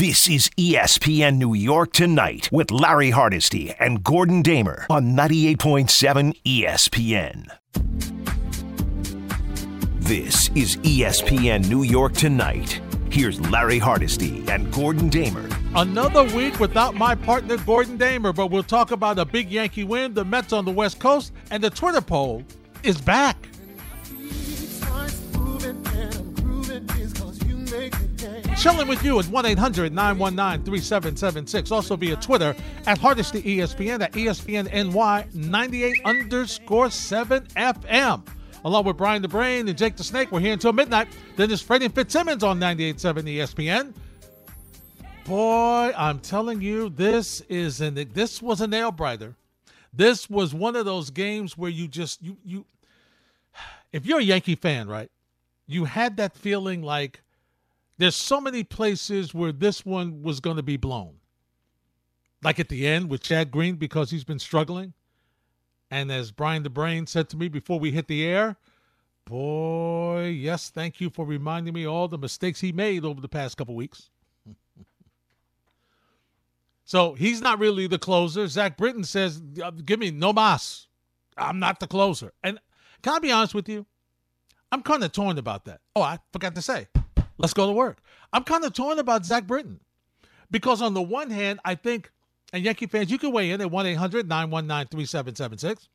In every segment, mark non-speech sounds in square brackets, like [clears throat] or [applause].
This is ESPN New York Tonight with Larry Hardesty and Gordon Damer on 98.7 ESPN. This is ESPN New York Tonight. Here's Larry Hardesty and Gordon Damer. Another week without my partner, Gordon Damer, but we'll talk about a big Yankee win, the Mets on the West Coast, and the Twitter poll is back. Chilling with you at 1 800 919 3776. Also via Twitter at Hardesty ESPN at ESPN NY 98 underscore 7 FM. Along with Brian the Brain and Jake the Snake, we're here until midnight. Then there's Freddie Fitzsimmons on 98.7 ESPN. Boy, I'm telling you, this is an this was a nail biter. This was one of those games where you just you you [sighs] if you're a Yankee fan, right? You had that feeling like there's so many places where this one was going to be blown. Like at the end with Chad Green because he's been struggling. And as Brian the Brain said to me before we hit the air, boy, yes, thank you for reminding me all the mistakes he made over the past couple weeks. [laughs] so he's not really the closer. Zach Britton says, uh, give me no mas. I'm not the closer. And can I be honest with you? I'm kind of torn about that. Oh, I forgot to say. Let's go to work. I'm kind of torn about Zach Britton because, on the one hand, I think, and Yankee fans, you can weigh in at 1 800 919 3776.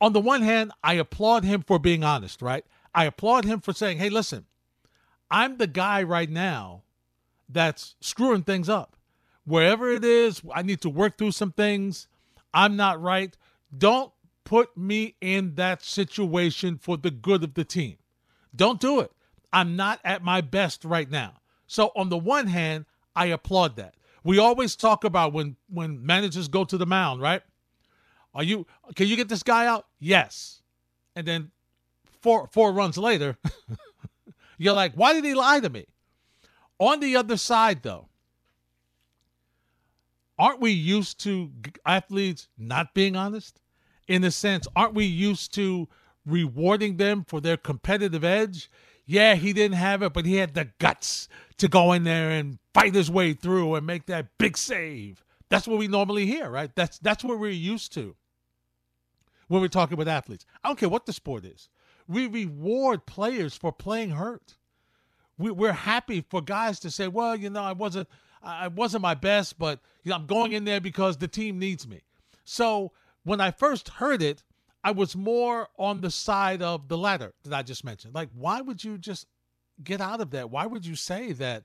On the one hand, I applaud him for being honest, right? I applaud him for saying, hey, listen, I'm the guy right now that's screwing things up. Wherever it is, I need to work through some things. I'm not right. Don't put me in that situation for the good of the team. Don't do it. I'm not at my best right now. So on the one hand, I applaud that. We always talk about when when managers go to the mound, right? Are you can you get this guy out? Yes. And then four four runs later, [laughs] you're like, why did he lie to me? On the other side though, aren't we used to athletes not being honest? In a sense, aren't we used to rewarding them for their competitive edge? Yeah, he didn't have it, but he had the guts to go in there and fight his way through and make that big save. That's what we normally hear, right? That's that's what we're used to when we're talking about athletes. I don't care what the sport is. We reward players for playing hurt. We, we're happy for guys to say, "Well, you know, I wasn't I wasn't my best, but you know, I'm going in there because the team needs me." So when I first heard it, I was more on the side of the latter that I just mentioned. Like, why would you just get out of that? Why would you say that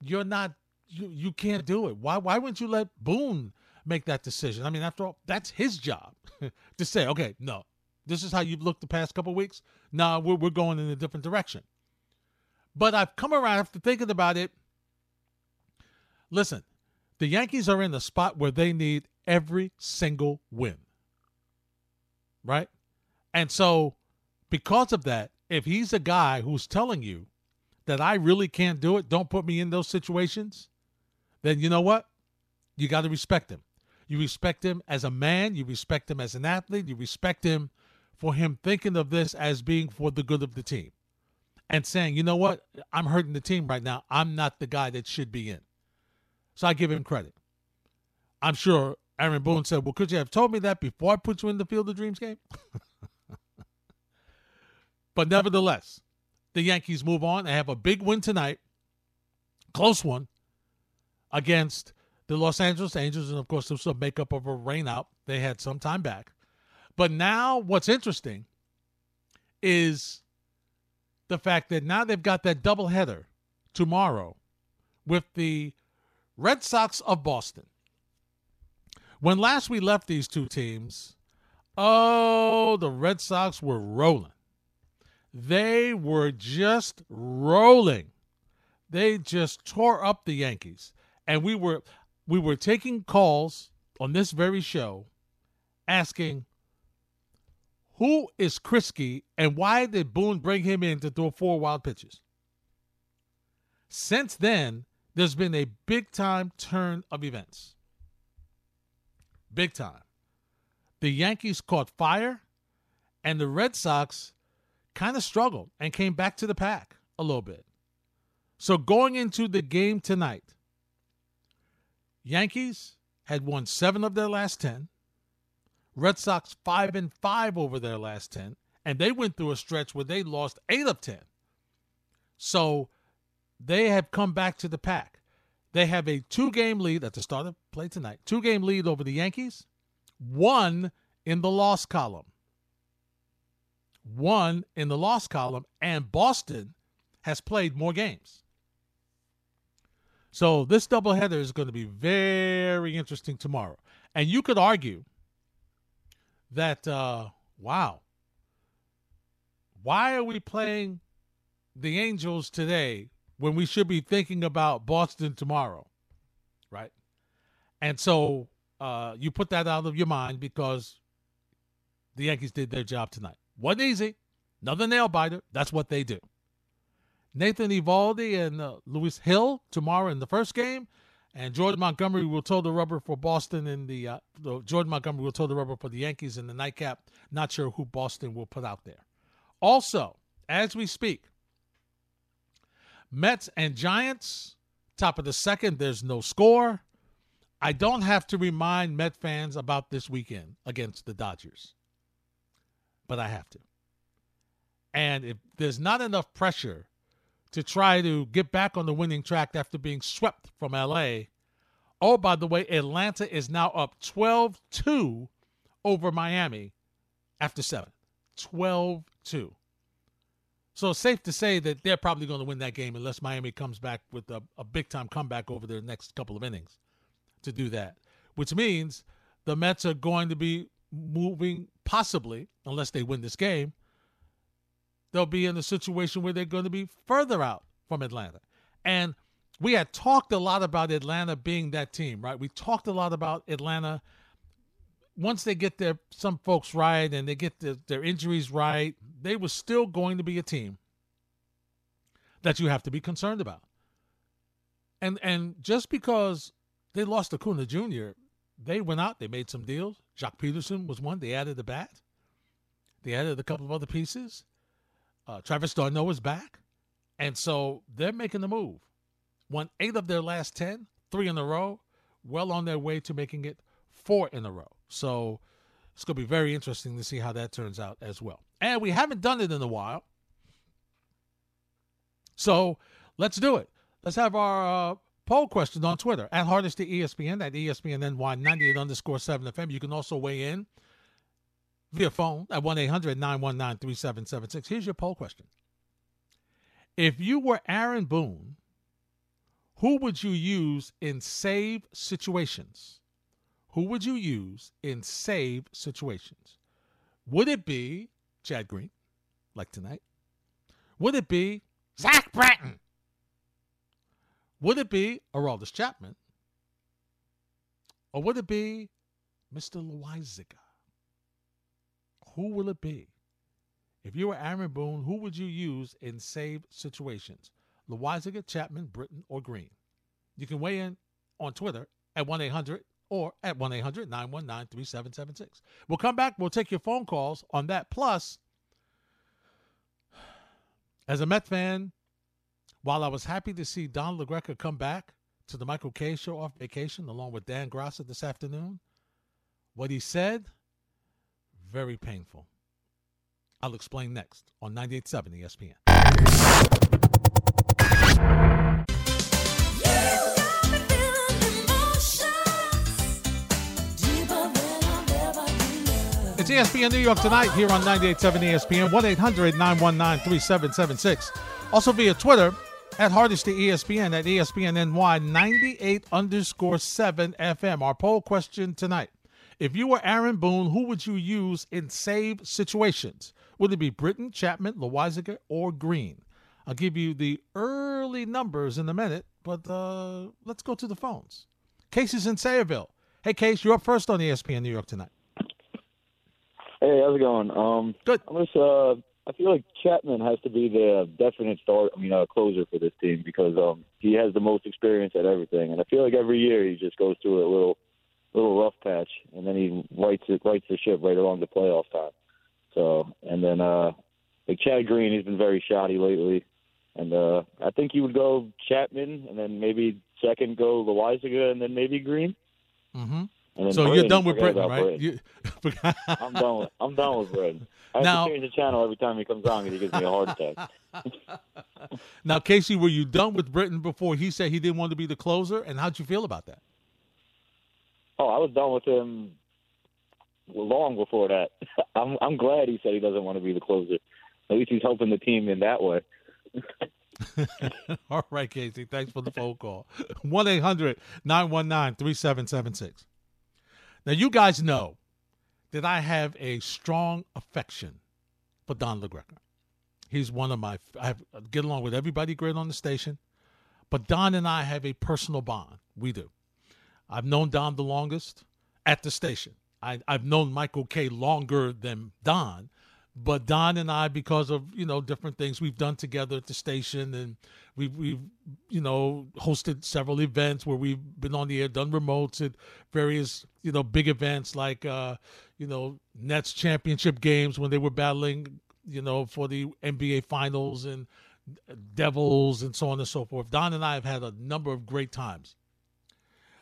you're not you you can't do it? Why why wouldn't you let Boone make that decision? I mean, after all, that's his job [laughs] to say, okay, no, this is how you've looked the past couple weeks. No, we're we're going in a different direction. But I've come around after thinking about it. Listen, the Yankees are in a spot where they need every single win right? And so, because of that, if he's a guy who's telling you that I really can't do it, don't put me in those situations, then you know what? You got to respect him. You respect him as a man, you respect him as an athlete, you respect him for him thinking of this as being for the good of the team and saying, you know what? I'm hurting the team right now. I'm not the guy that should be in. So I give him credit. I'm sure Aaron Boone said, Well, could you have told me that before I put you in the Field of Dreams game? [laughs] but nevertheless, the Yankees move on. They have a big win tonight, close one, against the Los Angeles Angels. And of course, this was a makeup of a rainout. They had some time back. But now, what's interesting is the fact that now they've got that doubleheader tomorrow with the Red Sox of Boston when last we left these two teams, oh, the Red Sox were rolling. They were just rolling. They just tore up the Yankees. And we were we were taking calls on this very show asking who is Kriske and why did Boone bring him in to throw four wild pitches? Since then, there's been a big time turn of events big time. The Yankees caught fire, and the Red Sox kind of struggled and came back to the pack a little bit. So going into the game tonight, Yankees had won seven of their last 10. Red Sox five and five over their last 10. And they went through a stretch where they lost eight of 10. So they have come back to the pack. They have a two game lead at the start of play tonight, two game lead over the Yankees, one in the loss column. One in the loss column, and Boston has played more games. So this doubleheader is going to be very interesting tomorrow. And you could argue that, uh, wow, why are we playing the Angels today when we should be thinking about Boston tomorrow? Right? And so uh, you put that out of your mind because the Yankees did their job tonight. Wasn't easy. Another nail biter. That's what they do. Nathan Eovaldi and uh, Luis Gil tomorrow in the first game, and Jordan Montgomery will toe the rubber for Boston in the uh, Jordan Montgomery will toe the rubber for the Yankees in the nightcap. Not sure who Boston will put out there. Also, as we speak, Mets and Giants, top of the second. There's no score. I don't have to remind Met fans about this weekend against the Dodgers, but I have to. And if there's not enough pressure to try to get back on the winning track after being swept from LA, oh, by the way, Atlanta is now up 12 2 over Miami after seven. 12 2. So it's safe to say that they're probably going to win that game unless Miami comes back with a, a big time comeback over their next couple of innings to do that, which means the Mets are going to be moving, possibly, unless they win this game, they'll be in a situation where they're going to be further out from Atlanta. And we had talked a lot about Atlanta being that team, right? We talked a lot about Atlanta once they get their some folks right and they get the, their injuries right, they were still going to be a team that you have to be concerned about. And and just because they lost Acuna Jr., they went out, they made some deals. Joc Pederson was one. They added the bat. They added a couple of other pieces. Uh, Travis d'Arnaud is back. And so they're making the move. Won eight of their last 10, three in a row, well on their way to making it four in a row. So it's going to be very interesting to see how that turns out as well. And we haven't done it in a while. So let's do it. Let's have our uh, poll question on Twitter at Hardesty ESPN at ESPN 98 underscore 7 FM. You can also weigh in via phone at 1 800 919 3776. Here's your poll question If you were Aaron Boone, who would you use in save situations? Who would you use in save situations? Would it be Chad Green, like tonight? Would it be Zach Britton? Would it be Aroldis Chapman? Or would it be Mr. Loaisiga? Who will it be? If you were Aaron Boone, who would you use in save situations? Loaisiga, Chapman, Britton, or Green? You can weigh in on Twitter at 1 800 or at 1 800 919 3776. We'll come back. We'll take your phone calls on that. Plus, as a Met fan, while I was happy to see Don La Greca come back to the Michael Kay show off vacation along with Dan Grosser this afternoon, what he said, very painful. I'll explain next on 98.7 ESPN. It's ESPN New York tonight here on 98.7 ESPN, 1 800 919 3776. Also via Twitter at Hardesty ESPN at ESPNNY 98 underscore 7 FM. Our poll question tonight. If you were Aaron Boone, who would you use in save situations? Would it be Britton, Chapman, Loaisiga, or Green? I'll give you the early numbers in a minute, but uh, let's go to the phones. Casey's in Sayreville. Hey, Case, you're up first on ESPN New York tonight. Hey, how's it going? Um, Good. I'm just, uh, I feel like Chapman has to be the definite start. I mean, uh, closer for this team because um, he has the most experience at everything, and I feel like every year he just goes through a little, little rough patch, and then he rights it, rights the ship right along the playoff time. So, and then uh, like Chad Green, he's been very shoddy lately. And uh, I think you would go Chapman, and then maybe second go Loaisiga, and then maybe Green. Mm-hmm. So Britton, you're done with Britton, right? Britton. You, [laughs] I'm done. With, I'm done with Britton. I have Now- to change the channel every time he comes on because he gives me a heart attack. [laughs] now, Casey, were you done with Britton before he said he didn't want to be the closer? And how'd you feel about that? Oh, I was done with him long before that. [laughs] I'm I'm glad he said he doesn't want to be the closer. At least he's helping the team in that way. All right, Casey. Thanks for the phone call. 1 800 919 3776. Now, you guys know that I have a strong affection for Don La Greca. He's one of my, I have, I get along with everybody great on the station, but Don and I have a personal bond. We do. I've known Don the longest at the station. I, I've known Michael Kay longer than Don, but Don and I, because of you know different things we've done together at the station, and we've we've you know hosted several events where we've been on the air, done remotes at various you know big events like uh, you know Nets championship games when they were battling you know for the NBA finals and Devils and so on and so forth. Don and I have had a number of great times.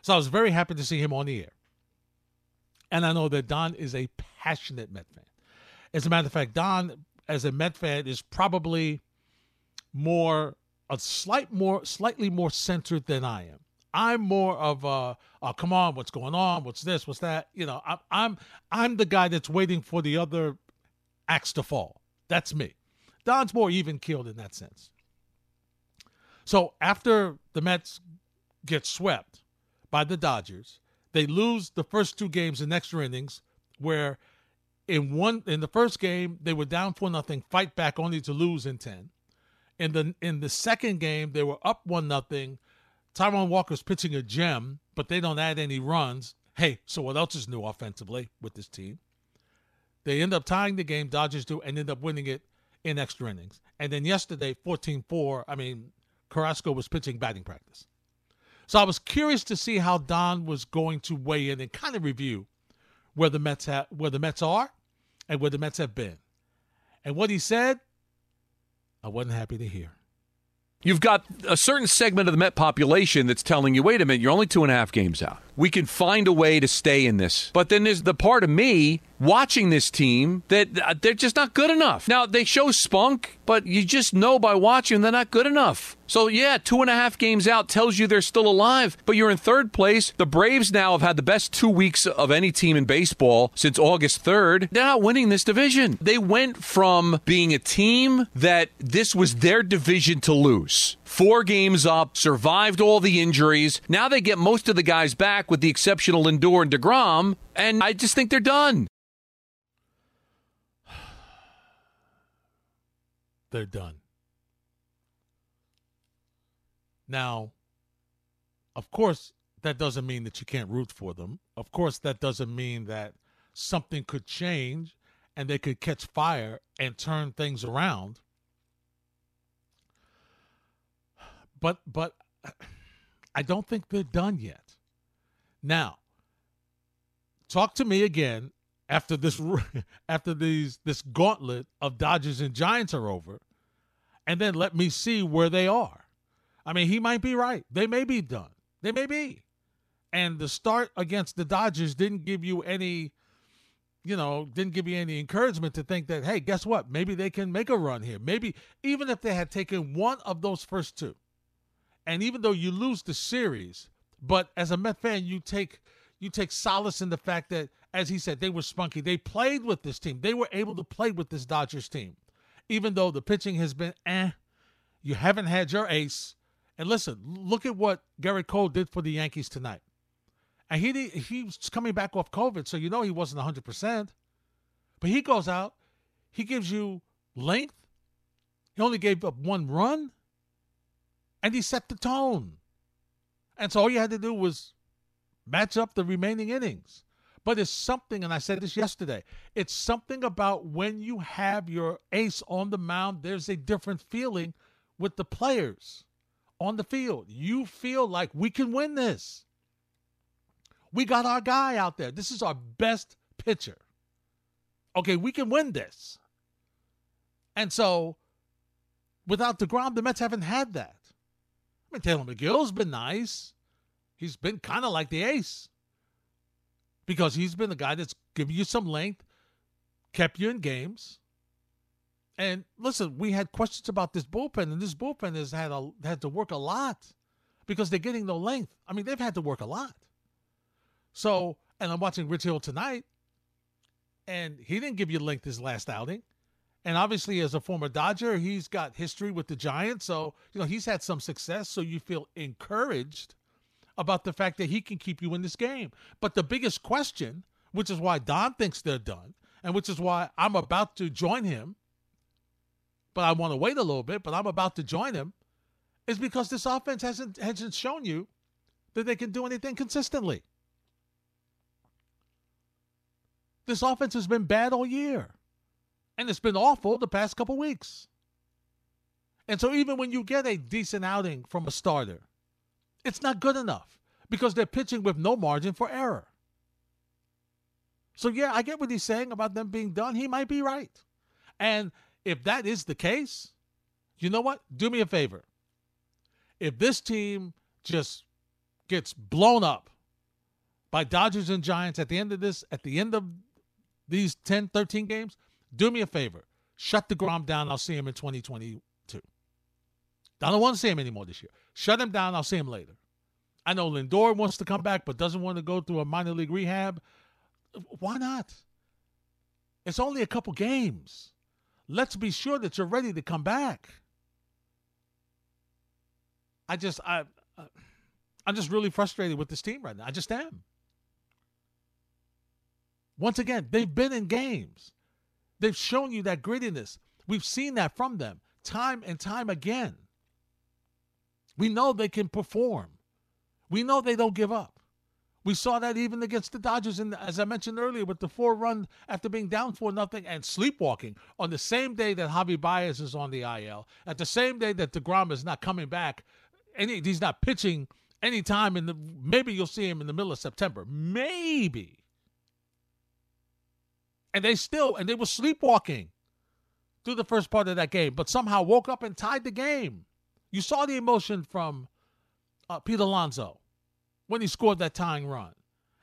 So I was very happy to see him on the air. And I know that Don is a passionate Met fan. As a matter of fact, Don, as a Met fan, is probably more a slight more slightly more centered than I am. I'm more of a, come on, what's going on? What's this? What's that? You know, I'm I'm I'm the guy that's waiting for the other axe to fall. That's me. Don's more even keeled in that sense. So after the Mets get swept by the Dodgers, they lose the first two games in extra innings, where in one in the first game they were down four nothing, fight back only to lose in ten. In the in the second game they were up one nothing. Taijuan Walker's pitching a gem, but they don't add any runs. Hey, so what else is new offensively with this team? They end up tying the game, Dodgers do, and end up winning it in extra innings. And then yesterday, 14 4, I mean, Carrasco was pitching batting practice. So I was curious to see how Don was going to weigh in and kind of review where the Mets have, where the Mets are and where the Mets have been. And what he said, I wasn't happy to hear. You've got a certain segment of the Met population that's telling you, wait a minute, you're only two and a half games out. We can find a way to stay in this. But then there's the part of me watching this team that uh, they're just not good enough. Now, they show spunk, but you just know by watching they're not good enough. So, yeah, two and a half games out tells you they're still alive, but you're in third place. The Braves now have had the best two weeks of any team in baseball since August 3rd. They're not winning this division. They went from being a team that this was their division to lose. Four games up, survived all the injuries. Now they get most of the guys back with the exception of Lindor and DeGrom, and I just think they're done. [sighs] They're done. Now, of course, that doesn't mean that you can't root for them. Of course, that doesn't mean that something could change and they could catch fire and turn things around. But but [clears throat] I don't think they're done yet. Now, talk to me again after this [laughs] after these this gauntlet of Dodgers and Giants are over, and then let me see where they are. I mean, he might be right. They may be done. They may be. And the start against the Dodgers didn't give you any, you know, didn't give you any encouragement to think that, hey, guess what? Maybe they can make a run here. Maybe even if they had taken one of those first two, and even though you lose the series, but as a Met fan, you take you take solace in the fact that, as he said, they were spunky. They played with this team. They were able to play with this Dodgers team, even though the pitching has been eh. You haven't had your ace. And listen, look at what Gerrit Cole did for the Yankees tonight. And he he was coming back off COVID, so you know he wasn't 100%. But he goes out, he gives you length. He only gave up one run, and he set the tone. And so all you had to do was match up the remaining innings. But it's something, and I said this yesterday, it's something about when you have your ace on the mound, there's a different feeling with the players on the field. You feel like we can win this. We got our guy out there. This is our best pitcher. Okay, we can win this. And so without DeGrom, the Mets haven't had that. I mean, Tylor Megill's been nice. He's been kind of like the ace because he's been the guy that's given you some length, kept you in games. And listen, we had questions about this bullpen, and this bullpen has had a, had to work a lot because they're getting no length. I mean, they've had to work a lot. So, and I'm watching Rich Hill tonight, and he didn't give you length his last outing. And obviously, as a former Dodger, he's got history with the Giants. So, you know, he's had some success. So you feel encouraged about the fact that he can keep you in this game. But the biggest question, which is why Don thinks they're done, and which is why I'm about to join him, but I want to wait a little bit, but I'm about to join him, is because this offense hasn't hasn't shown you that they can do anything consistently. This offense has been bad all year. And it's been awful the past couple weeks. And so even when you get a decent outing from a starter, it's not good enough because they're pitching with no margin for error. So yeah, I get what he's saying about them being done. He might be right. And if that is the case, you know what? Do me a favor. If this team just gets blown up by Dodgers and Giants at the end of this, at the end of these 10, 13 games, do me a favor. Shut DeGrom down. I'll see him in 2022. I don't want to see him anymore this year. Shut him down. I'll see him later. I know Lindor wants to come back, but doesn't want to go through a minor league rehab. Why not? It's only a couple games. Let's be sure that you're ready to come back. I just I I'm just really frustrated with this team right now. I just am. Once again, they've been in games. They've shown you that grittiness. We've seen that from them time and time again. We know they can perform. We know they don't give up. We saw that even against the Dodgers, and as I mentioned earlier, with the four run after being down four nothing and sleepwalking on the same day that Javi Baez is on the IL, at the same day that Degrom is not coming back, and he's not pitching anytime in the. Maybe you'll see him in the middle of September. Maybe and they still and they were sleepwalking through the first part of that game, but somehow woke up and tied the game. You saw the emotion from uh, Pete Alonso when he scored that tying run,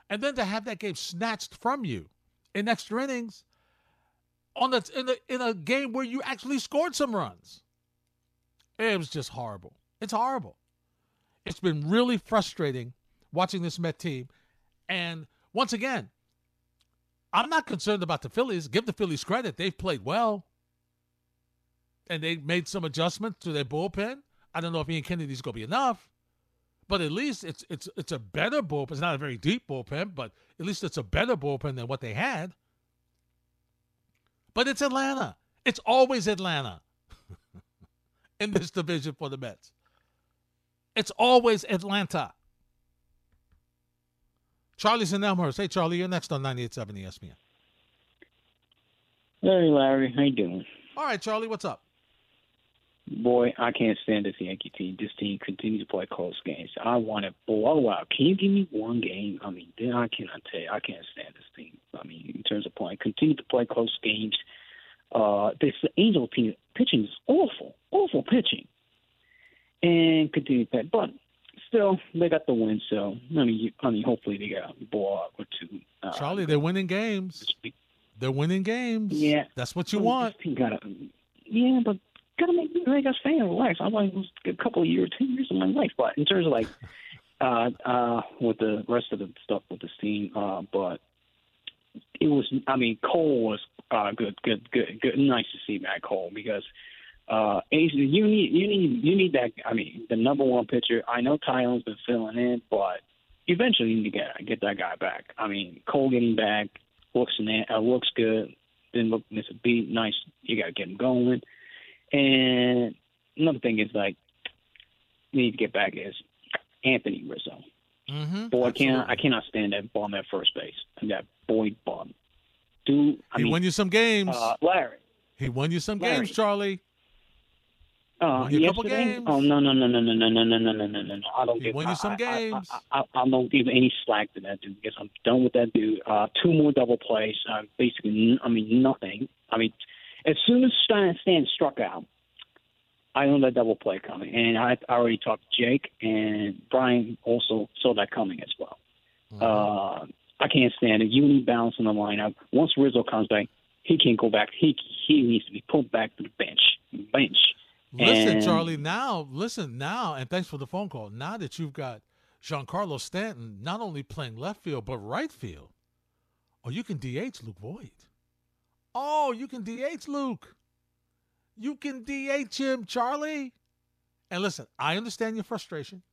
and then to have that game snatched from you in extra innings on the in a in a game where you actually scored some runs. It was just horrible. It's horrible. It's been really frustrating watching this Met team, and once again, I'm not concerned about the Phillies. Give the Phillies credit. They've played well. And they made some adjustments to their bullpen. I don't know if Ian Kennedy's going to be enough, but at least it's it's it's a better bullpen. It's not a very deep bullpen, but at least it's a better bullpen than what they had. But it's Atlanta. It's always Atlanta [laughs] in this division for the Mets. It's always Atlanta. Charlie's in Elmhurst. Hey, Charlie, you're next on 98.7 ESPN. Hey, Larry. How you doing? All right, Charlie, what's up? Boy, I can't stand this Yankee team. This team continues to play close games. I want to blow out. Can you give me one game? I mean, then I cannot tell you. I can't stand this team. I mean, in terms of playing, continue to play close games. Uh, this Angel team pitching is awful, awful pitching, and continue to play. But still, they got the win. So I mean, I mean, hopefully they got a ball or two. Uh, Charlie, they're winning games. They're winning games. Yeah, that's what you want. Gotta, yeah, but gotta make make us fan relax. I want a couple of years, ten years of my life. But in terms of like, [laughs] uh, uh, with the rest of the stuff with this team, uh, but it was. I mean, Cole was uh, good, good, good, good. Nice to see Matt Cole because uh, you need you need you need that. I mean, the number one pitcher. I know Taillon's been filling in, but eventually you need to get get that guy back. I mean, Cole getting back looks uh, looks good. Didn't look miss a beat. Nice. You got to get him going. And another thing is like you need to get back is Anthony Rizzo. Mm-hmm, Boy, I cannot I cannot stand that bum at first base. And that boy bum. Dude, I he mean, won you some games. Uh, Larry. He won you some Larry. games, Charlie. Uh, you a couple yesterday? games. Oh no no no no no no no no no no no no! I don't He give. you I- some I, games. I, I, I, I don't give any slack to that dude because I'm done with that dude. Uh, two more double plays. Uh, basically, n- I mean nothing. I mean, as soon as Stan, Stan struck out, I know that double play coming, and I, I already talked to Jake, and Brian also saw that coming as well. Mm-hmm. Uh, I can't stand it. You need balance in the lineup. Once Rizzo comes back, he can't go back. He he needs to be pulled back to the bench. Bench. Listen, And- Charlie, now, listen, now, and thanks for the phone call. Now that you've got Giancarlo Stanton not only playing left field, but right field, oh, you can DH Luke Voit. Oh, you can DH Luke. You can DH him, Charlie. And listen, I understand your frustration.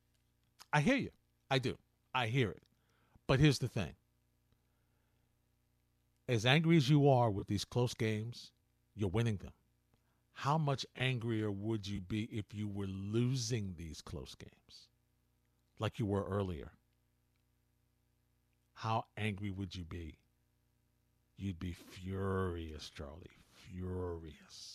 I hear you. I do. I hear it. But here's the thing as angry as you are with these close games, you're winning them how much angrier would you be if you were losing these close games like you were earlier? How angry would you be? You'd be furious, Charlie. Furious.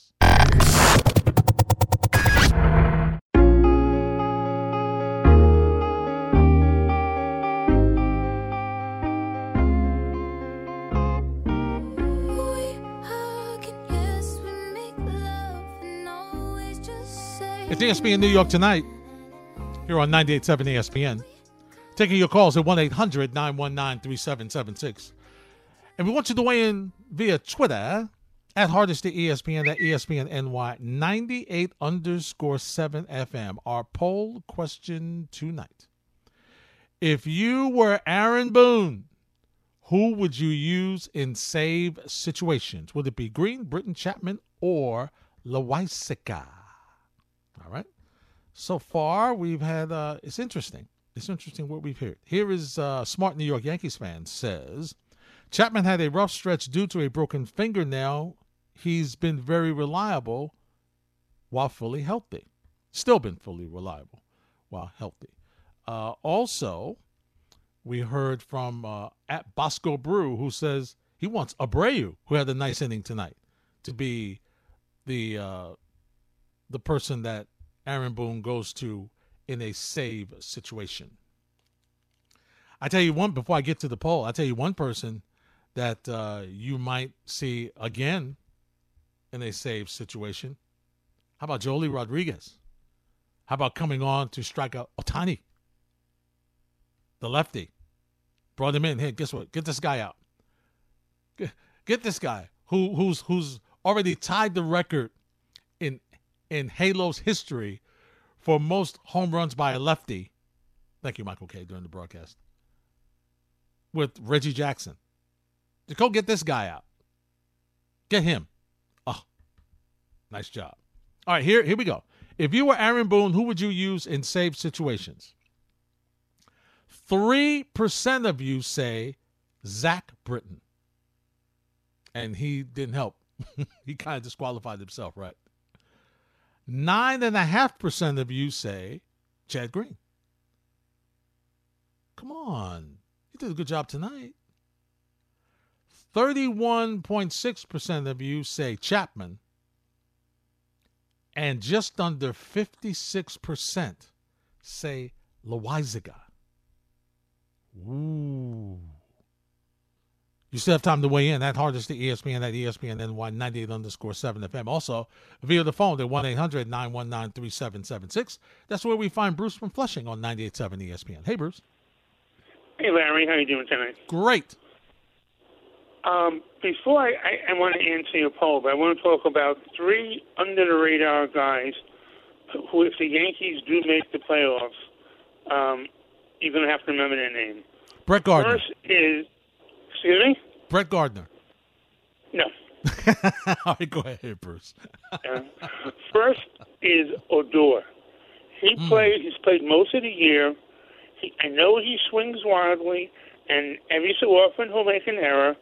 It's ESPN New York tonight here on 98.7 ESPN. Taking your calls at 1 800 919 3776. And we want you to weigh in via Twitter at Hardesty ESPN, at ESPN NY 98 underscore 7 FM. Our poll question tonight. If you were Aaron Boone, who would you use in save situations? Would it be Green, Britton, Chapman, or Loaisiga? All right. So far, we've had. Uh, it's interesting. It's interesting what we've heard. Here is uh, smart New York Yankees fan says Chapman had a rough stretch due to a broken fingernail. He's been very reliable while fully healthy. Still been fully reliable while healthy. Uh, also, we heard from uh, at Bosco Brew who says he wants Abreu, who had a nice inning tonight, to be the uh, the person that Aaron Boone goes to in a save situation. I tell you one before I get to the poll. I tell you one person that uh, you might see again in a save situation. How about Joely Rodriguez? How about coming on to strike out Ohtani, the lefty? Brought him in. Hey, guess what? Get this guy out. Get, get this guy who who's who's already tied the record in Halo's history for most home runs by a lefty. Thank you, Michael Kay. During the broadcast with Reggie Jackson. Just go get this guy out. Get him. Oh, nice job. All right, here here we go. If you were Aaron Boone, who would you use in save situations? Three percent of you say Zach Britton, and he didn't help. [laughs] he kind of disqualified himself, right? Nine and a half percent of you say Chad Green. Come on, you did a good job tonight. 31.6% of you say Chapman, and just under 56% say Loaisiga. Ooh. You still have time to weigh in. That hard Hardesty ESPN at ESPN NY 98 underscore 7 FM. Also, via the phone at 1 800 919 3776. That's where we find Bruce from Flushing on 98.7 ESPN. Hey, Bruce. Hey, Larry. How you doing tonight? Great. Um, before I, I, I want to answer your poll, but I want to talk about three under the radar guys who, if the Yankees do make the playoffs, um, you're going to have to remember their name. Brett Gardner. First is, excuse me? Brett Gardner. No. [laughs] All right, go ahead, Bruce. Uh, first is Odor. He played. He's played most of the year. He, I know he swings wildly, and every so often he'll make an error,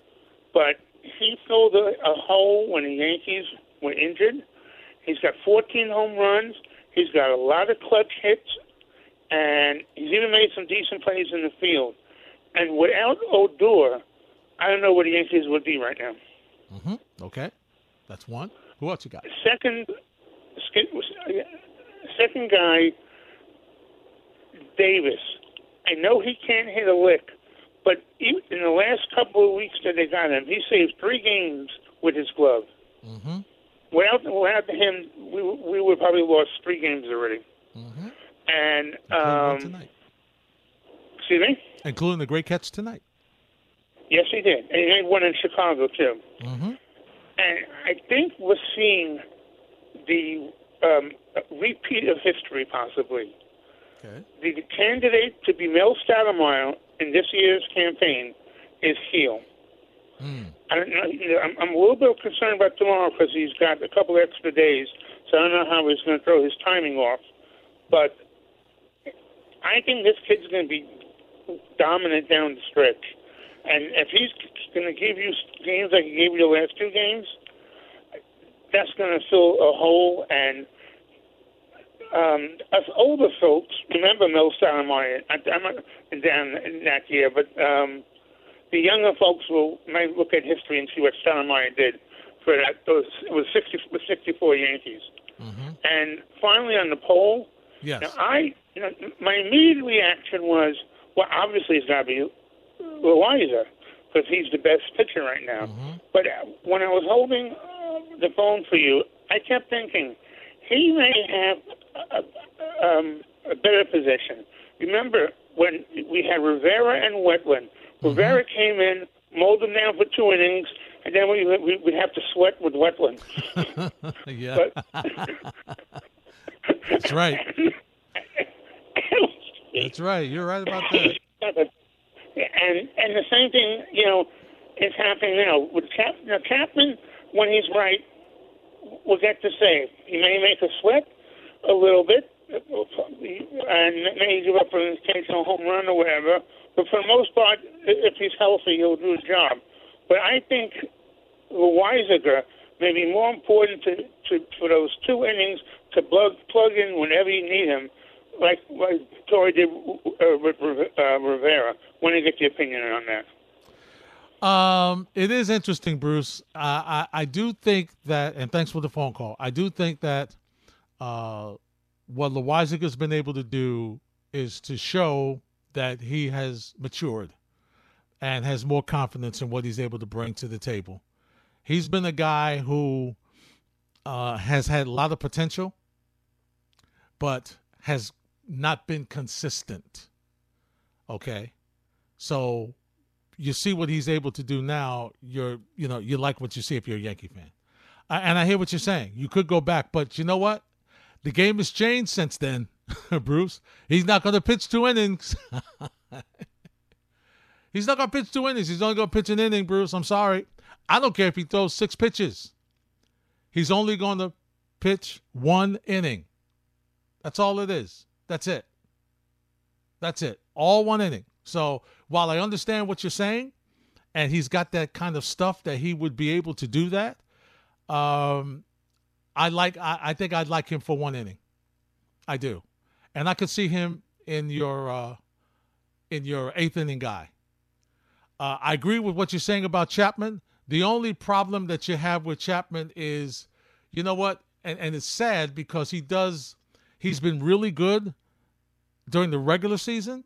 but he filled a, a hole when the Yankees were injured. He's got 14 home runs. He's got a lot of clutch hits, and he's even made some decent plays in the field. And without Odor, I don't know where the Yankees would be right now. hmm Okay. That's one. Who else you got? Second, second guy, Davis. I know he can't hit a lick, but in the last couple of weeks that they got him, he saved three games with his glove. hmm without without him, we we would probably lost three games already. Mm-hmm. And um, tonight. excuse me. Including the great catch tonight. Yes, he did. And he made one in Chicago too. Mm-hmm. And I think we're seeing the um, repeat of history, possibly. Okay. The candidate to be Mel Stottlemyre in this year's campaign is Gil. Mm. I don't know I'm, I'm a little bit concerned about tomorrow because he's got a couple extra days, so I don't know how he's going to throw his timing off. But I think this kid's going to be dominant down the stretch, and if he's going to give you games like he gave you the last two games, that's going to fill a hole. And um, us older folks remember Mel Stottlemyre. I, I'm not down in that year, but. Um, the younger folks will might look at history and see what Stottlemyre did for that. Those it was sixty with sixty four Yankees. Mm-hmm. And finally on the poll, Yes. now I you know my immediate reaction was well obviously it's got to be Loiza because he's the best pitcher right now. Mm-hmm. But uh, when I was holding uh, the phone for you, I kept thinking he may have a, um, a better position. Remember when we had Rivera and Wetteland. Rivera came in, mowed them down for two innings, and then we we would have to sweat with Wetteland. [laughs] yeah. That's right. [laughs] That's right. You're right about that. And and the same thing, you know, is happening now with Cap. Now Chapman, when he's right, will get to save. He may make a sweat a little bit, and may give up an occasional home run or whatever. But for the most part, if he's healthy, he'll do his job. But I think Weisiger may be more important to, to for those two innings to plug plug in whenever you need him, like like Torre did uh, with uh, Rivera. Want to get your opinion on that? Um, it is interesting, Bruce. I I do think that, and thanks for the phone call. I do think that uh, what has been able to do is to show that he has matured and has more confidence in what he's able to bring to the table. He's been a guy who uh, has had a lot of potential, but has not been consistent. Okay, so you see what he's able to do now. You're, you know, you like what you see if you're a Yankee fan, I, and I hear what you're saying. You could go back, but you know what? The game has changed since then, [laughs] Bruce. He's not going to pitch two innings. [laughs] He's not going to pitch two innings. He's only going to pitch an inning, Bruce. I'm sorry. I don't care if he throws six pitches. He's only going to pitch one inning. That's all it is. That's it. That's it. All one inning. So while I understand what you're saying, and he's got that kind of stuff that he would be able to do that, um, I like. I, I think I'd like him for one inning. I do, and I could see him in your uh, in your eighth inning guy. Uh, I agree with what you're saying about Chapman. The only problem that you have with Chapman is, you know what, and, and it's sad because he does, he's been really good during the regular season,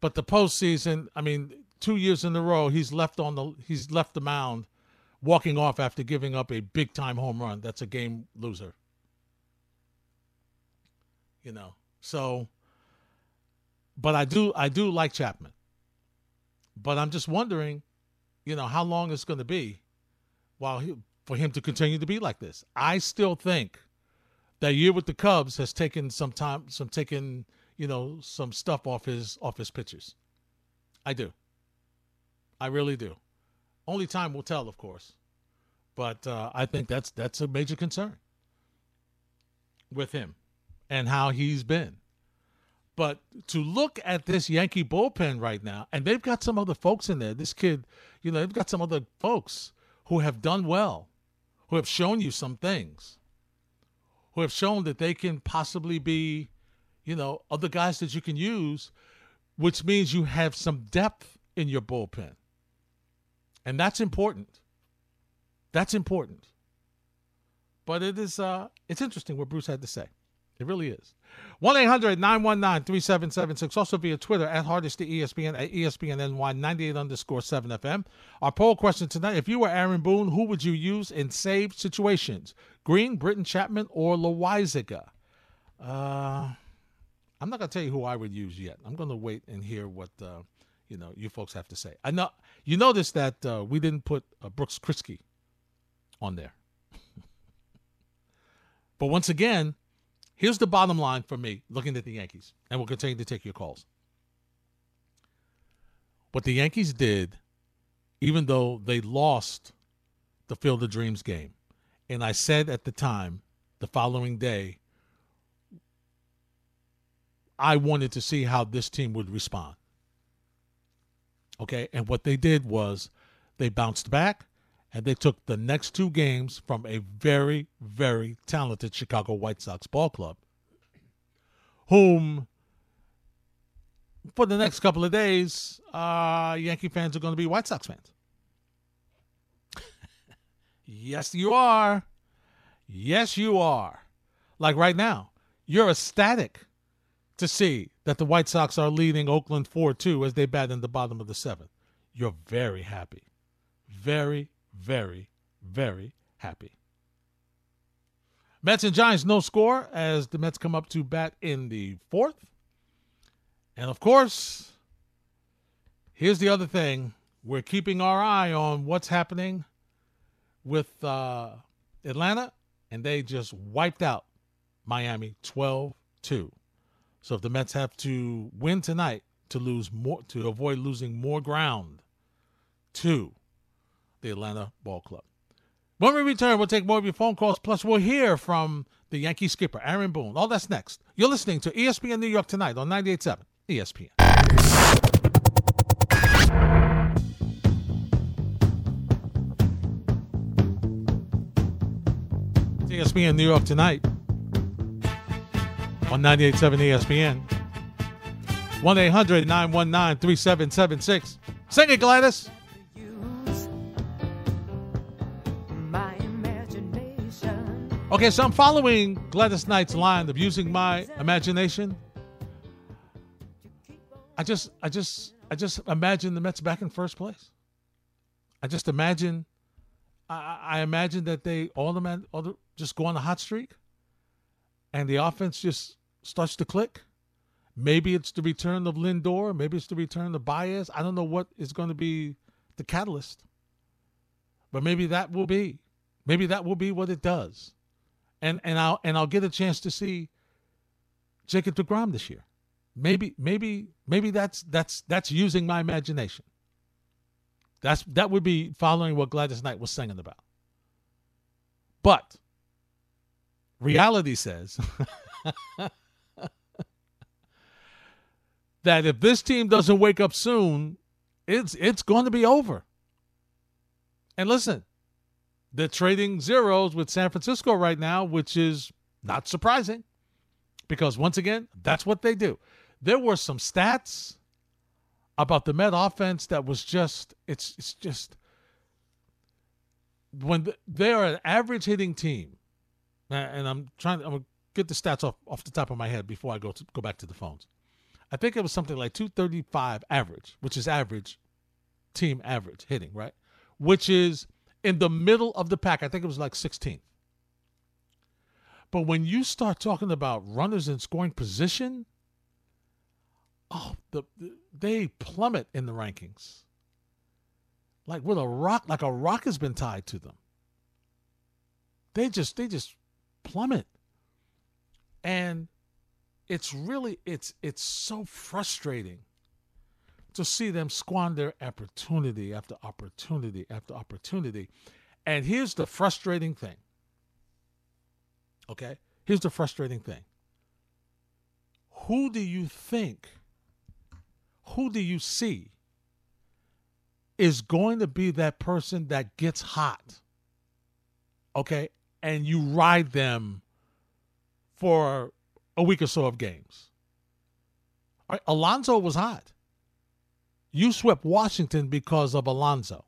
but the postseason, I mean, two years in a row, he's left on the he's left the mound, walking off after giving up a big time home run. That's a game loser. You know, so. But I do I do like Chapman. But I'm just wondering, you know, how long it's going to be while he, for him to continue to be like this. I still think that year with the Cubs has taken some time, some taken, you know, some stuff off his off his pitchers. I do. I really do. Only time will tell, of course. But uh, I think that's that's a major concern with him and how he's been. But to look at this Yankee bullpen right now, and they've got some other folks in there. This kid, you know, they've got some other folks who have done well, who have shown you some things, who have shown that they can possibly be, you know, other guys that you can use, which means you have some depth in your bullpen. And that's important. That's important. But it is uh it's interesting what Bruce had to say. It really is. 1 800 919 3776. Also via Twitter at Hardesty ESPN at ESPNNY 98 underscore 7 FM. Our poll question tonight if you were Aaron Boone, who would you use in save situations? Green, Britton Chapman, or Loaisiga? Uh, I'm not going to tell you who I would use yet. I'm going to wait and hear what. Uh, you know, you folks have to say. I know you noticed that uh, we didn't put uh, Brooks Kriske on there. [laughs] but once again, here's the bottom line for me looking at the Yankees, and we'll continue to take your calls. What the Yankees did, even though they lost the Field of Dreams game, and I said at the time, the following day, I wanted to see how this team would respond. Okay, and what they did was they bounced back and they took the next two games from a very, very talented Chicago White Sox ball club, whom for the next couple of days, uh, Yankee fans are going to be White Sox fans. [laughs] yes, you are. Yes, you are. Like right now, you're ecstatic to see that the White Sox are leading Oakland 4 2 as they bat in the bottom of the seventh. You're very happy. Very, very, very happy. Mets and Giants no score as the Mets come up to bat in the fourth. And of course, here's the other thing we're keeping our eye on what's happening with uh, Atlanta, and they just wiped out Miami 12 2. So if the Mets have to win tonight to lose more to avoid losing more ground to the Atlanta Ball Club. When we return, we'll take more of your phone calls. Plus, we'll hear from the Yankee skipper, Aaron Boone. All that's next. You're listening to ESPN New York tonight on 98.7 ESPN. ESPN New York tonight on 98.7 ESPN. 1 800 919 3776. Sing it, Gladys. Okay, so I'm following Gladys Knight's line of using my imagination. I just, I just, I just imagine the Mets back in first place. I just imagine, I, I imagine that they all the all the, just go on a hot streak, and the offense just starts to click. Maybe it's the return of Lindor. Maybe it's the return of Baez. I don't know what is going to be the catalyst, but maybe that will be. Maybe that will be what it does and and I'll and I'll get a chance to see Jacob deGrom this year. Maybe maybe maybe that's that's that's using my imagination. That's that would be following what Gladys Knight was singing about. But reality says [laughs] that if this team doesn't wake up soon, it's it's going to be over. And listen, they're trading zeros with San Francisco right now, which is not surprising because, once again, that's what they do. There were some stats about the Met offense that was just, it's, it's just, when they're an average hitting team, and I'm trying, I'm going to get the stats off, off the top of my head before I go to go back to the phones. I think it was something like 235 average, which is average team average hitting, right? Which is in the middle of the pack. I think it was like 16th. But when you start talking about runners in scoring position, oh, the, they plummet in the rankings. Like with a rock, like a rock has been tied to them. They just they just plummet. And it's really it's it's so frustrating to see them squander opportunity after opportunity after opportunity. And here's the frustrating thing. Okay? Here's the frustrating thing. Who do you think, who do you see is going to be that person that gets hot? Okay? And you ride them for a week or so of games. Right? Alonso was hot. You swept Washington because of Alonso.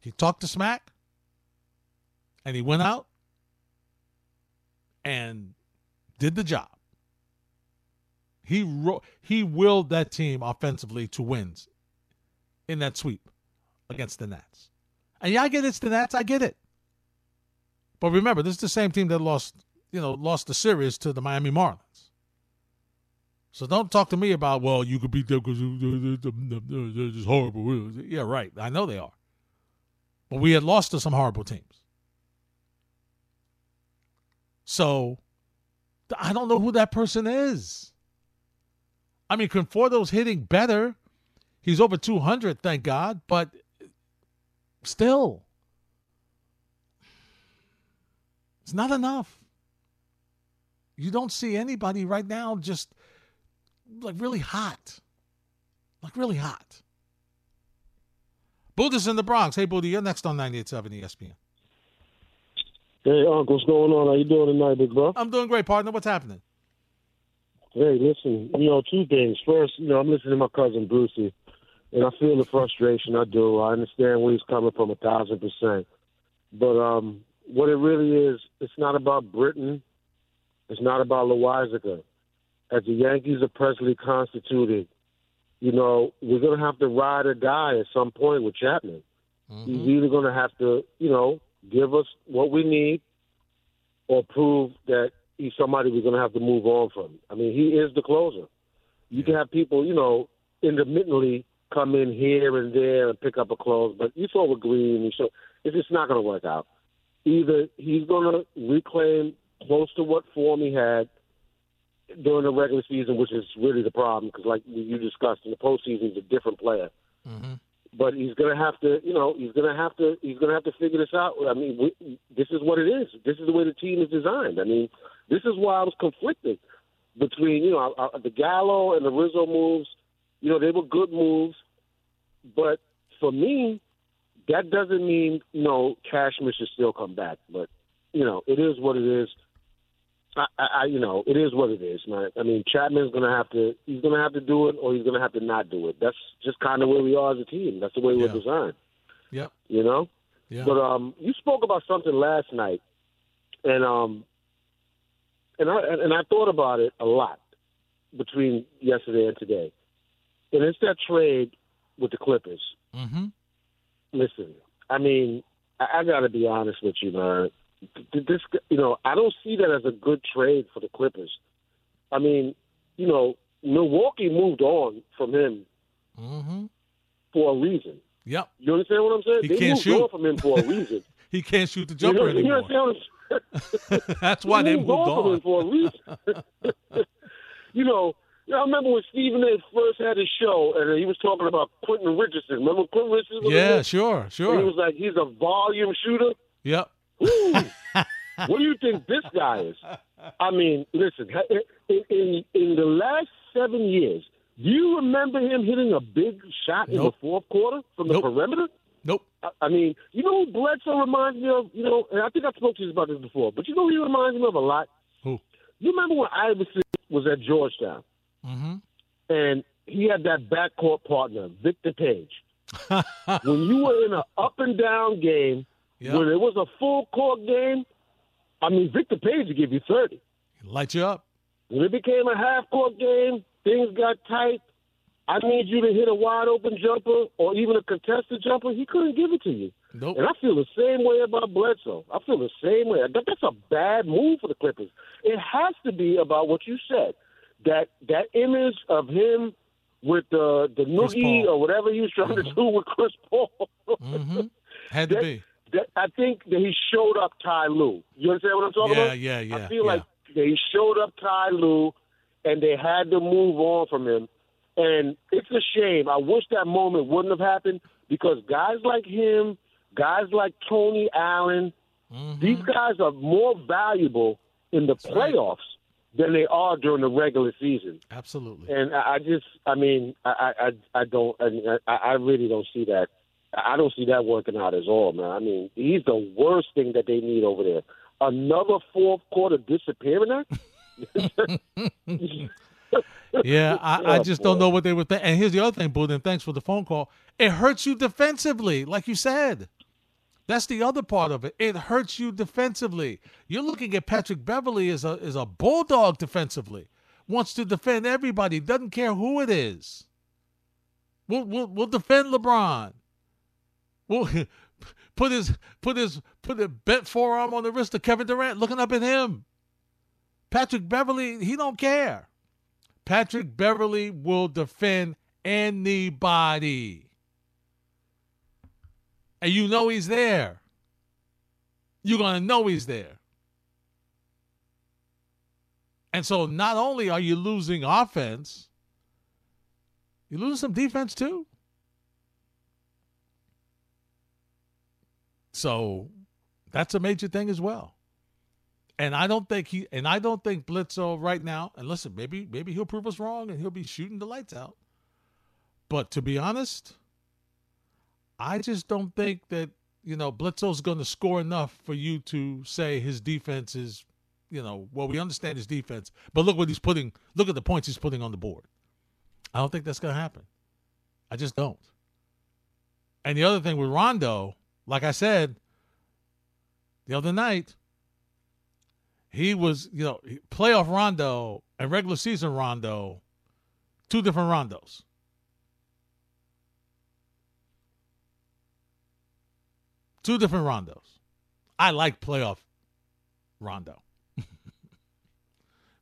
He talked to Smack, and he went out, and did the job. He ro- he willed that team offensively to wins in that sweep against the Nats. And yeah, I get it's the Nats. I get it. But remember, this is the same team that lost, you know, lost the series to the Miami Marlins. So don't talk to me about, well, you could beat them because they're just horrible. Yeah, right. I know they are. But we had lost to some horrible teams. So I don't know who that person is. I mean, Conforto's hitting better. He's over 200, thank God. But still, it's not enough. You don't see anybody right now just like really hot. Like really hot. Buddha's in the Bronx. Hey, Buddha, you're next on 98.7 ESPN. Hey, Uncle, what's going on? How you doing tonight, big bro? I'm doing great, partner. What's happening? Hey, listen, you know, two things. First, you know, I'm listening to my cousin Brucey, and I feel the frustration. I do. I understand where he's coming from a thousand percent. But um, what it really is, it's not about Britton. It's not about Loaisiga as the Yankees are presently constituted, you know, we're going to have to ride or die at some point with Chapman. Mm-hmm. He's either going to have to, you know, give us what we need or prove that he's somebody we're going to have to move on from. I mean, he is the closer. You can have people, you know, intermittently come in here and there and pick up a close, but you saw with Green, you saw it's just not going to work out. Either he's going to reclaim close to what form he had – during the regular season, which is really the problem because, like you discussed, in the postseason, he's a different player. Mm-hmm. But he's going to have to, you know, he's going to have to, he's going to have to figure this out. I mean, we, this is what it is. This is the way the team is designed. I mean, this is why I was conflicted between, you know, uh, the Gallo and the Rizzo moves. You know, they were good moves, but for me, that doesn't mean you know Cashman should still come back. But you know, it is what it is. I, I, you know, it is what it is, man. I mean, Chapman's going to have to, he's going to have to do it, or he's going to have to not do it. That's just kind of where we are as a team. That's the way we're designed. Yeah. You know. Yeah. But um, you spoke about something last night, and um, and I and I thought about it a lot between yesterday and today, and it's that trade with the Clippers. Mm-hmm. Listen, I mean, I, I got to be honest with you, man this you know I don't see that as a good trade for the Clippers. I mean, you know, Milwaukee moved on from him mm-hmm. for a reason. Yep. You understand what I'm saying? He they can't moved shoot. on from him for a reason. [laughs] he can't shoot the jumper you know, anymore. [laughs] [laughs] That's why they moved on, for a reason. you know, I remember when Stephen A. first had his show, and he was talking about Quentin Richardson. Remember Quentin Richardson? yeah, sure, sure. And he was like, he's a volume shooter. Yep. What do you think this guy is? I mean, listen, in, in, in the last seven years, do you remember him hitting a big shot nope. in the fourth quarter from the nope. perimeter? Nope. I, I mean, you know who Bledsoe reminds me of? You know, and I think I spoke to you about this before, but you know who he reminds me of a lot? Who? You remember when Iverson was at Georgetown? Mm-hmm. And he had that backcourt partner, Victor Page. [laughs] when you were in an up and down game, yep. when it was a full court game, I mean, Victor Page would give you 30. Light you up. When it became a half court game, things got tight. I need you to hit a wide open jumper or even a contested jumper. He couldn't give it to you. Nope. And I feel the same way about Bledsoe. I feel the same way. That's a bad move for the Clippers. It has to be about what you said. That that image of him with the the noogie or whatever he was trying mm-hmm. to do with Chris Paul. mm-hmm. Had to that, be. I think that he showed up Ty Lue. You understand what I'm talking yeah, about? Yeah, yeah, I feel yeah. like they showed up Ty Lue, and they had to move on from him. And it's a shame. I wish that moment wouldn't have happened because guys like him, guys like Tony Allen, mm-hmm. these guys are more valuable in the That's playoffs right. than they are during the regular season. Absolutely. And I, I just, I mean, I, I, I don't, I, I really don't see that. I don't see that working out at all, man. I mean, he's the worst thing that they need over there. Another fourth quarter disappearing act. [laughs] yeah, I, I oh, just don't know what they were thinking. And here's the other thing, and thanks for the phone call. It hurts you defensively, like you said. That's the other part of it. It hurts you defensively. You're looking at Patrick Beverley as a as a bulldog defensively. Wants to defend everybody. Doesn't care who it is. We'll we'll, we'll defend LeBron. We'll [laughs] put his put his put a bent forearm on the wrist of Kevin Durant, looking up at him. Patrick Beverley, he don't care. Patrick Beverley will defend anybody and you know he's there. You're going to know he's there. And so not only are you losing offense, you lose some defense too. So that's a major thing as well. And I don't think he and I don't think Bledsoe right now, and listen, maybe maybe he'll prove us wrong and he'll be shooting the lights out. But to be honest, I just don't think that you know going to score enough for you to say his defense is, you know, well we understand his defense, but look what he's putting. Look at the points he's putting on the board. I don't think that's to happen. I just don't. And the other thing with Rondo, like I said the other night, he was you know playoff Rondo and regular season Rondo, two different Rondos. Two different Rondos. I like playoff Rondo. [laughs]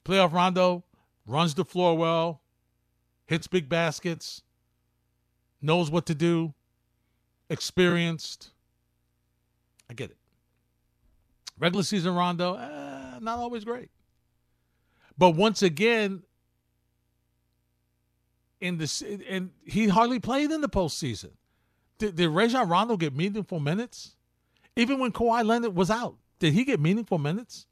playoff Rondo runs the floor well, hits big baskets, knows what to do, experienced. I get it. Regular season Rondo, eh, not always great. But once again, in the and he hardly played in the postseason. Did, did Rajon Rondo get meaningful minutes? Even when Kawhi Leonard was out, did he get meaningful minutes?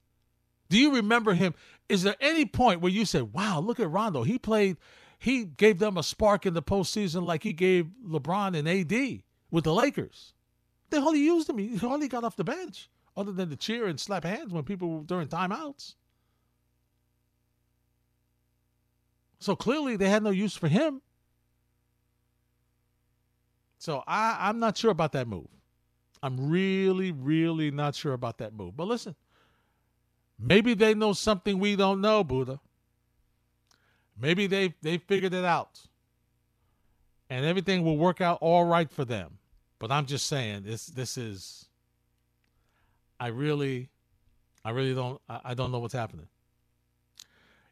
Do you remember him? Is there any point where you said, wow, look at Rondo. He played, he gave them a spark in the postseason like he gave LeBron and AD with the Lakers? They hardly used him. He hardly got off the bench other than to cheer and slap hands when people during timeouts. So clearly they had no use for him. So I, I'm not sure about that move. I'm really, really not sure about that move. But listen, maybe they know something we don't know, Buddha. Maybe they they figured it out. And everything will work out all right for them. But I'm just saying this this is I really I really don't I, don't know what's happening.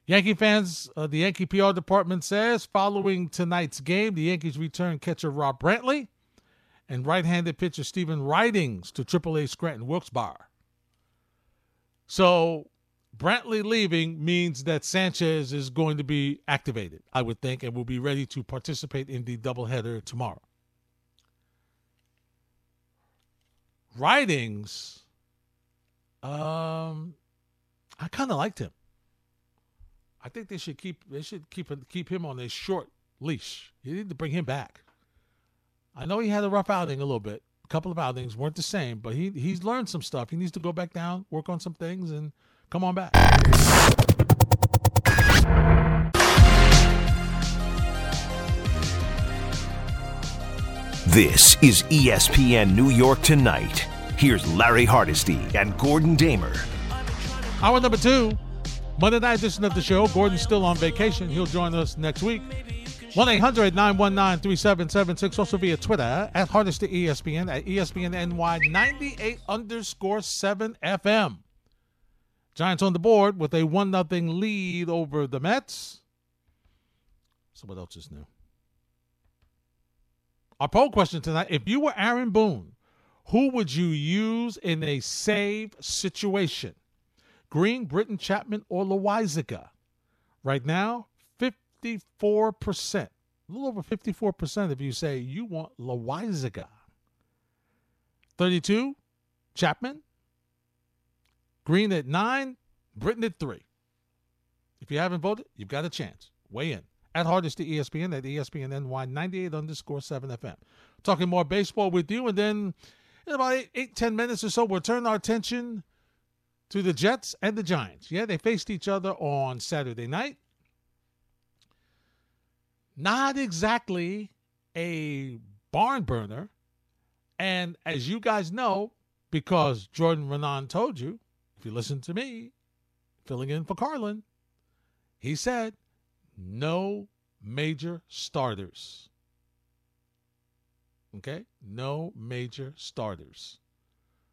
Yankee fans, uh, the Yankee PR department says following tonight's game, the Yankees return catcher Rob Brantley and right-handed pitcher Stephen Ridings to AAA Scranton Wilkes-Barre. So Brantley leaving means that Sanchez is going to be activated, I would think, and will be ready to participate in the doubleheader tomorrow. Ridings, um, I kind of liked him. I think they should keep they should keep keep him on a short leash. You need to bring him back. I know he had a rough outing a little bit. A couple of outings weren't the same, but he he's learned some stuff. He needs to go back down, work on some things, and come on back. This is ESPN New York Tonight. Here's Larry Hardesty and Gordon Damer. Hour number two, Monday night edition of the show. Gordon's still on vacation. He'll join us next week. 1 800 919 3776. Also via Twitter at Hardesty ESPN at ESPN NY 98 underscore 7 FM. Giants on the board with a 1 0 lead over the Mets. So, what else is new? Our poll question tonight if you were Aaron Boone, who would you use in a save situation? Green, Britton, Chapman, or Loaisiga? Right now, 54%, a little over 54% of you say you want Loaisiga. 32, Chapman. Green at 9, Britton at 3. If you haven't voted, you've got a chance. Weigh in. At Hardesty ESPN at ESPN NY 98 underscore 7 FM. Talking more baseball with you, and then in about eight, eight, ten minutes or so, we'll turn our attention to the Jets and the Giants. Yeah, they faced each other on Saturday night. Not exactly a barn burner. And as you guys know, because Jordan Raanan told you, if you listen to me, filling in for Carlin, he said no major starters. Okay? No major starters.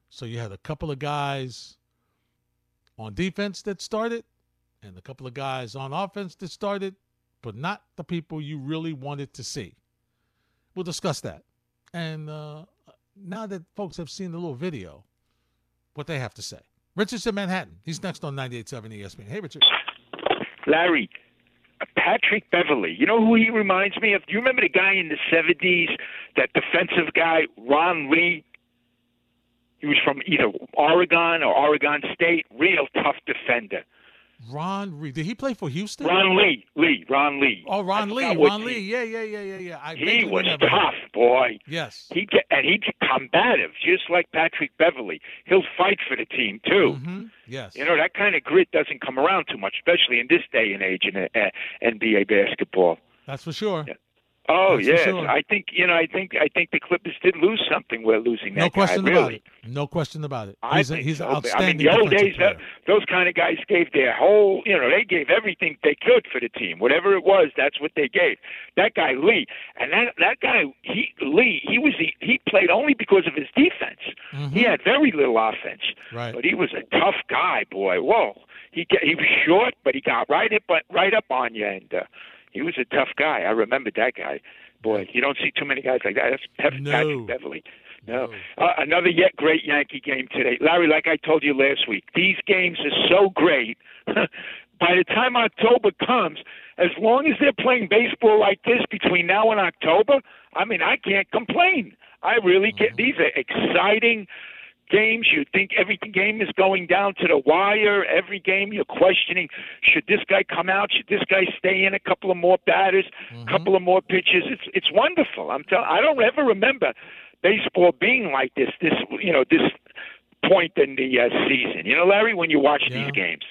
So you had a couple of guys on defense that started and a couple of guys on offense that started, but not the people you really wanted to see. We'll discuss that. And uh, now that folks have seen the little video, what they have to say. Richard's in Manhattan. He's next on 98.7 ESPN. Hey, Richard. Larry, Patrick Beverley. You know who he reminds me of? Do you remember the guy in the 70s, that defensive guy, Ron Lee? He was from either Oregon or Oregon State. Real tough defender. Ron Reed. Did he play for Houston? Ron Lee. Lee. Ron Lee. Oh, Ron Lee. Ron Lee. team. Yeah, yeah, yeah, yeah, yeah. I He was remember tough, boy. Yes. He get, and he's combative, just like Patrick Beverley. He'll fight for the team too. hmm Yes. You know that kind of grit doesn't come around too much, especially in this day and age in uh, NBA basketball. That's for sure. Yeah. Oh That's yes, sure. I think you know. I think I think the Clippers did lose something. We're losing that No question guy. about really. it. No question about it. He's, a, he's so. outstanding I mean, the old days, that, those kind of guys gave their whole, you know, they gave everything they could for the team. Whatever it was, that's what they gave. That guy Lee, and that that guy he Lee, he was the, he played only because of his defense. He had very little offense, Mm-hmm. Right. but he was a tough guy, boy. Whoa, he he was short, but he got right up right up on you, and uh, he was a tough guy. I remember that guy. Boy, you don't see too many guys like that. That's Patrick No. Beverley. No. Uh, another yet great Yankee game today. Larry, like I told you last week, these games are so great. [laughs] By the time October comes, as long as they're playing baseball like this between now and October, I mean, I can't complain. I really get these are exciting games. You think every game is going down to the wire. Every game you're questioning: should this guy come out? Should this guy stay in? A couple of more batters, a couple of more pitches. It's it's wonderful. I'm telling. I don't ever remember baseball being like this. This you know this point in the uh, season. You know, Larry, when you watch Yeah. these games.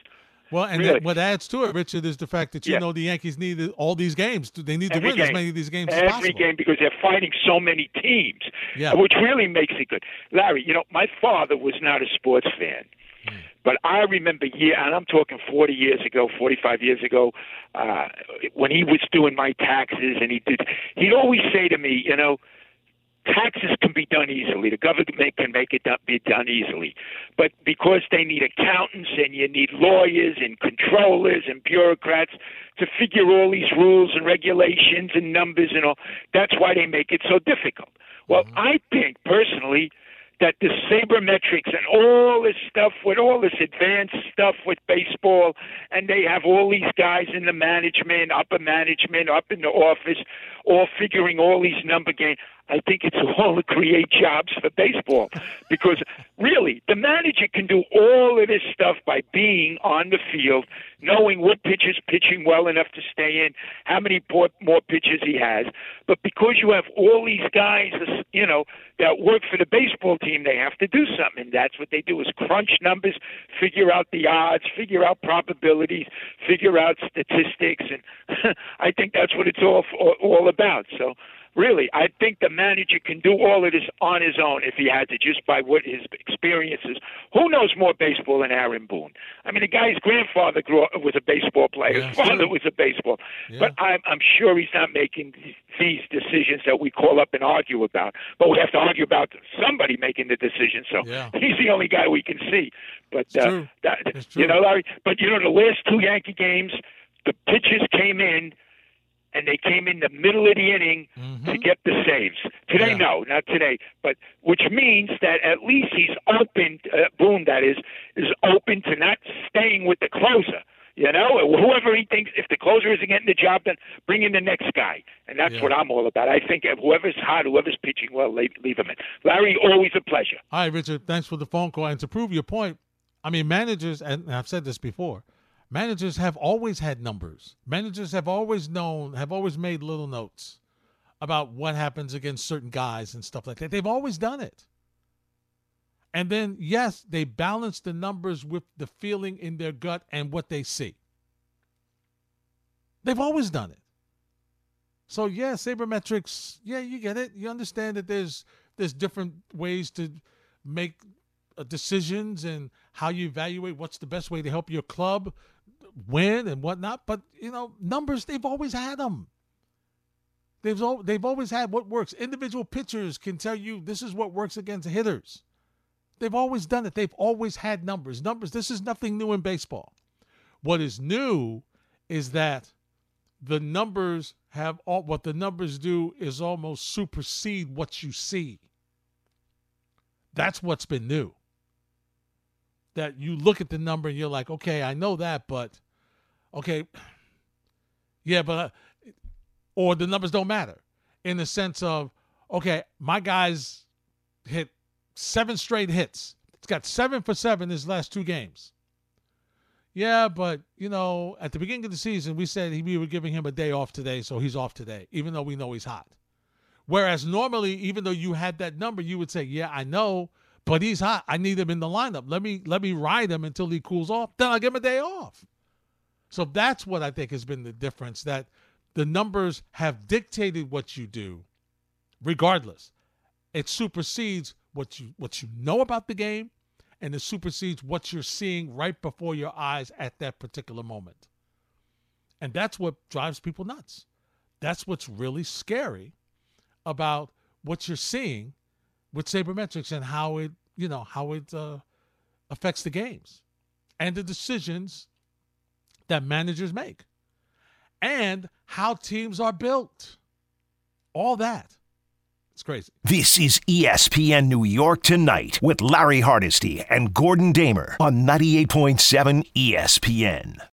Well, and Really? that, what adds to it, Richard, is the fact that you Yeah. know the Yankees need all these games. Do they need to Every win as many of these games as every possible. game because they're fighting so many teams, Yeah. which really makes it good. Larry, you know, my father was not a sports fan, Hmm. but I remember year, and I'm talking 40 years ago, 45 years ago, uh, when he was doing my taxes, and he did, he'd always say to me, you know. Taxes can be done easily. The government can make it be done easily. But because they need accountants and you need lawyers and controllers and bureaucrats to figure all these rules and regulations and numbers and all, that's why they make it so difficult. Well, mm-hmm. I think personally that the sabermetrics and all this stuff with all this advanced stuff with baseball, and they have all these guys in the management, upper management, up in the office, all figuring all these number games. I think it's [laughs] all to create jobs for baseball because really the manager can do all of this stuff by being on the field, knowing what pitcher's pitching well enough to stay in, how many more, pitches he has. But because you have all these guys, you know, that work for the baseball team, they have to do something. And that's what they do is crunch numbers, figure out the odds, figure out probabilities, figure out statistics, and [laughs] I think that's what it's all all about. So really, I think the manager can do all of this on his own if he had to, just by what his experiences. Who knows more baseball than Aaron Boone? I mean, the guy's grandfather grew up, was a baseball player. Yeah, his father sure. was a baseball. Yeah. But I'm, I'm sure he's not making these decisions that we call up and argue about. But we have to argue about somebody making the decision. So Yeah. he's the only guy we can see. But It's uh, that, you know, Larry. But you know, the last two Yankee games, the pitchers came in and they came in the middle of the inning to get the saves. Today, Mm-hmm. Yeah. no, not today. But which means that at least he's open. Uh, Boone, that is, is open to not staying with the closer. You know, whoever he thinks, if the closer isn't getting the job done, bring in the next guy, and that's Yeah. what I'm all about. I think whoever's hot, whoever's pitching well, leave, leave him in. Larry, always a pleasure. Hi, Richard, thanks for the phone call. And to prove your point, I mean, managers, and I've said this before, managers have always had numbers. Managers have always known, have always made little notes about what happens against certain guys and stuff like that. They've always done it. And then, yes, they balance the numbers with the feeling in their gut and what they see. They've always done it. So yeah, sabermetrics. Yeah, you get it. You understand that there's there's different ways to make uh, decisions and how you evaluate what's the best way to help your club win and whatnot. But you know, numbers they've always had them. They've al- they've always had what works. Individual pitchers can tell you this is what works against hitters. They've always done it. They've always had numbers. Numbers. This is nothing new in baseball. What is new is that the numbers have all what the numbers do is almost supersede what you see. That's what's been new. That you look at the number and you're like, okay, I know that, but okay, [clears throat] yeah, but uh, or the numbers don't matter in the sense of okay, my guys hit seven straight hits. It's got seven for seven his last two games. Yeah, but you know, at the beginning of the season, we said we were giving him a day off today, so he's off today, even though we know he's hot. Whereas normally, even though you had that number, you would say, "Yeah, I know, but he's hot. I need him in the lineup. Let me let me ride him until he cools off. Then I'll give him a day off." So that's what I think has been the difference. That the numbers have dictated what you do, regardless. It supersedes what you what you know about the game and it supersedes what you're seeing right before your eyes at that particular moment. And that's what drives people nuts. That's what's really scary about what you're seeing with sabermetrics and how it, you know, how it uh, affects the games and the decisions that managers make and how teams are built. All that. It's crazy. This is ESPN New York Tonight with Larry Hardesty and Gordon Damer on 98.7 ESPN.